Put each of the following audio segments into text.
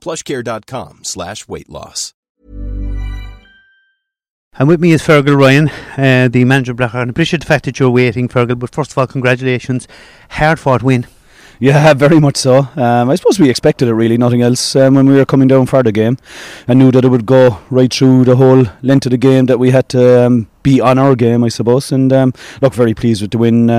plushcare.com slash weight loss. And with me is Fergal Ryan, uh, the manager of Blackrock. I appreciate the fact that you're waiting, Fergal, but first of all, congratulations. Hard fought win. Yeah, very much so. Um, I suppose we expected it really, nothing else, um, when we were coming down for the game. I knew that it would go right through the whole length of the game, that we had to um, be on our game, I suppose. And um, look, very pleased with the win.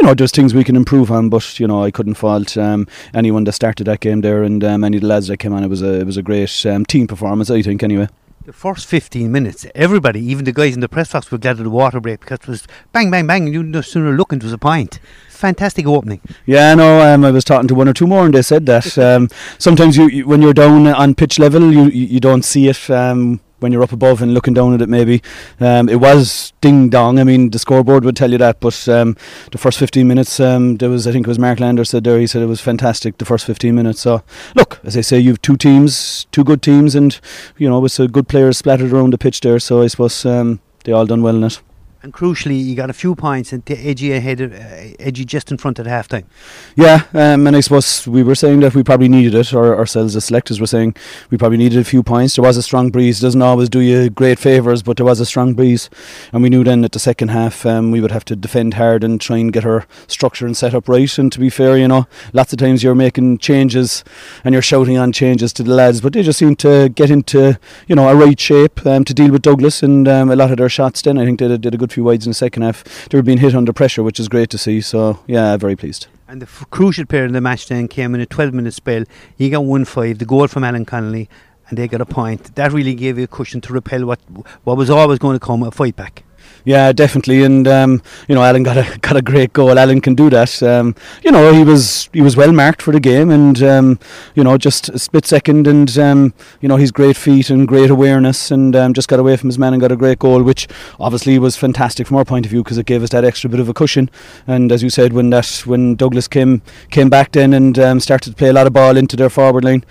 You know, there's things we can improve on, but you know, I couldn't fault um, anyone that started that game there, and um, any of the lads that came on. It was a it was a great um, team performance, I think. Anyway. The first 15 minutes, everybody, even the guys in the press box, were glad of the water break because it was bang, bang, bang, and you no sooner look into a point. Fantastic opening. Yeah, no, um, I was talking to one or two more, and they said that um, sometimes you, you, when you're down on pitch level, you you, you don't see it. Um, when you're up above and looking down at it, maybe um, it was ding dong. I mean, the scoreboard would tell you that, but um, the first 15 minutes, um, there was I think it was Mark Lander said there. He said it was fantastic the first 15 minutes. So look, as I say, you've two teams, two good teams, and you know with some good players splattered around the pitch there. So I suppose um, they all done well in it. And crucially, you got a few points and edgy ahead, of, uh, edgy just in front at half time. Yeah, um, and I suppose we were saying that we probably needed it, or ourselves as selectors were saying we probably needed a few points. There was a strong breeze. Doesn't always do you great favours, but there was a strong breeze. And we knew then at the second half um, we would have to defend hard and try and get our structure and set up right. And to be fair, you know, lots of times you're making changes and you're shouting on changes to the lads, but they just seemed to get into, you know, a right shape um, to deal with Douglas and um, a lot of their shots then. I think they did a good few wides in the second half. They were being hit under pressure, which is great to see. So, yeah, very pleased. And the f- crucial period of the match then came in a 12 minute spell. He got 1 5, the goal from Alan Connolly, and they got a point. That really gave you a cushion to repel what what was always going to come a fight back. Yeah, definitely, and um, you know, Alan got a got a great goal. Alan can do that. Um, you know, he was he was well marked for the game, and um, you know, just a split second, and um, you know, he's great feet and great awareness, and um, just got away from his man and got a great goal, which obviously was fantastic from our point of view because it gave us that extra bit of a cushion. And as you said, when that when Douglas came came back then and um, started to play a lot of ball into their forward line,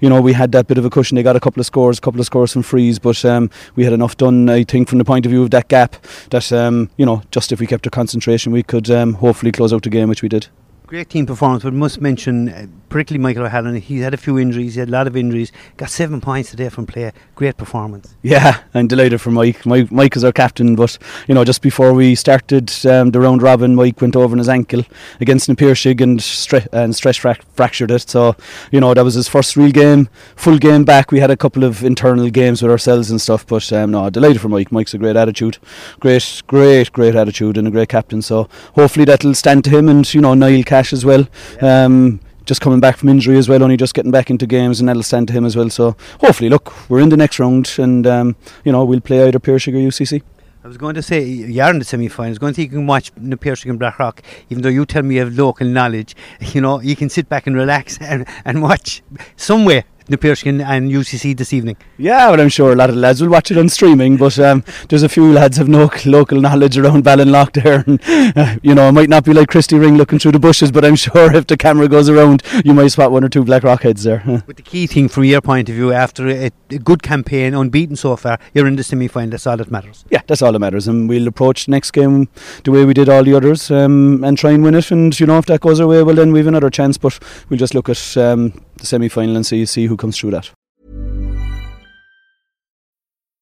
you know, we had that bit of a cushion. They got a couple of scores, a couple of scores from frees, but we had enough done, I think, from the point of view of that gap that um, you know just if we kept our concentration we could um, hopefully close out the game which we did Great team performance, but must mention uh, particularly Michael O'Halloran. He had a few injuries, he had a lot of injuries, got seven points today from play. Great performance. yeah I'm delighted for Mike Mike, Mike is our captain but you know just before we started um, the round robin Mike went over on his ankle against Na Piarsaigh and, stre- and stress frac- fractured it so you know that was his first real game full game back we had a couple of internal games with ourselves and stuff but um, no delighted for Mike Mike's a great attitude great great great attitude and a great captain so hopefully that'll stand to him and you know Niall Cash as well. Um, just coming back from injury as well only just getting back into games and that'll stand to him as well. So hopefully look we're in the next round and um, you know we'll play either Piarsaigh or UCC I was going to say you are in the semi-finals. Going to think you can watch Na Piarsaigh and Blackrock, even though you tell me you have local knowledge. You know, you can sit back and relax and, and watch somewhere Na Piarsaigh and UCC this evening. Yeah, well, I'm sure a lot of the lads will watch it on streaming, but um, there's a few lads have no local knowledge around Ballinlough there. And, uh, you know, it might not be like Christy Ring looking through the bushes, but I'm sure if the camera goes around, you might spot one or two Blackrock heads there. But the key thing from your point of view, after a, a good campaign, unbeaten so far, you're in the semi-final. That's all that matters. Yeah, that's all that matters, and we'll approach the next game the way we did all the others, um, and try and win it. And you know, if that goes our way, well, then we've another chance. But we'll just look at um, the semi-final and see you see who comes through that.